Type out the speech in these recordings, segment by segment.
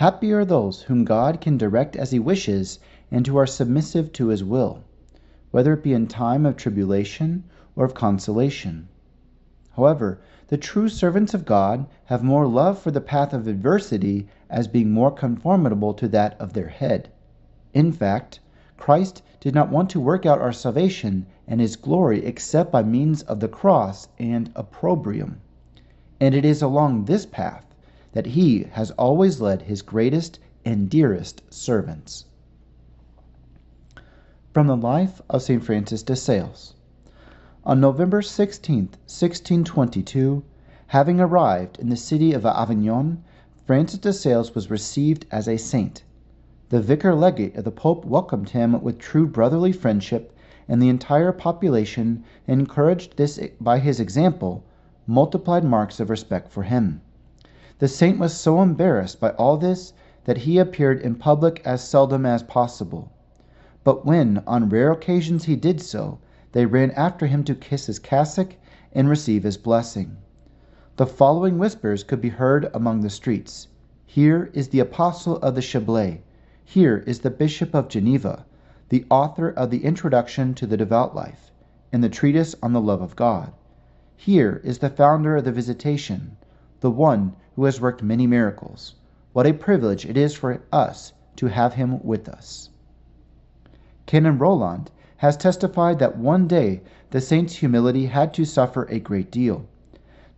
Happy are those whom God can direct as he wishes and who are submissive to his will, whether it be in time of tribulation or of consolation. However, the true servants of God have more love for the path of adversity as being more conformable to that of their head. In fact, Christ did not want to work out our salvation and his glory except by means of the cross and opprobrium. And it is along this path that he has always led his greatest and dearest servants. From the Life of St. Francis de Sales. On November 16, 1622, having arrived in the city of Avignon, Francis de Sales was received as a saint. The vicar legate of the Pope welcomed him with true brotherly friendship, and the entire population, encouraged this by his example, multiplied marks of respect for him. The saint was so embarrassed by all this that he appeared in public as seldom as possible. But when on rare occasions he did so, they ran after him to kiss his cassock and receive his blessing. The following whispers could be heard among the streets Here is the Apostle of the Chablais. Here is the Bishop of Geneva, the author of the Introduction to the Devout Life, and the Treatise on the Love of God. Here is the founder of the Visitation, the one who has worked many miracles. What a privilege it is for us to have him with us. Canon Roland has testified that one day the saint's humility had to suffer a great deal.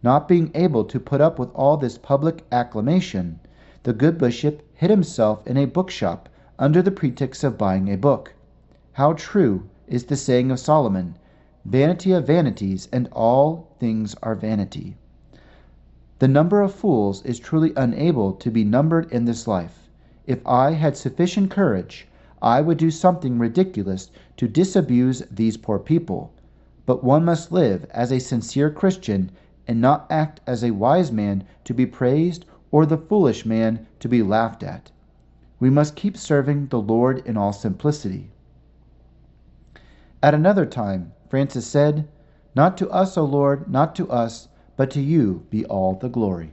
Not being able to put up with all this public acclamation, the good bishop hid himself in a bookshop under the pretext of buying a book. How true is the saying of Solomon Vanity of vanities, and all things are vanity. The number of fools is truly unable to be numbered in this life. If I had sufficient courage, I would do something ridiculous to disabuse these poor people. But one must live as a sincere Christian and not act as a wise man to be praised or the foolish man to be laughed at. We must keep serving the Lord in all simplicity. At another time, Francis said, Not to us, O Lord, not to us, but to you be all the glory.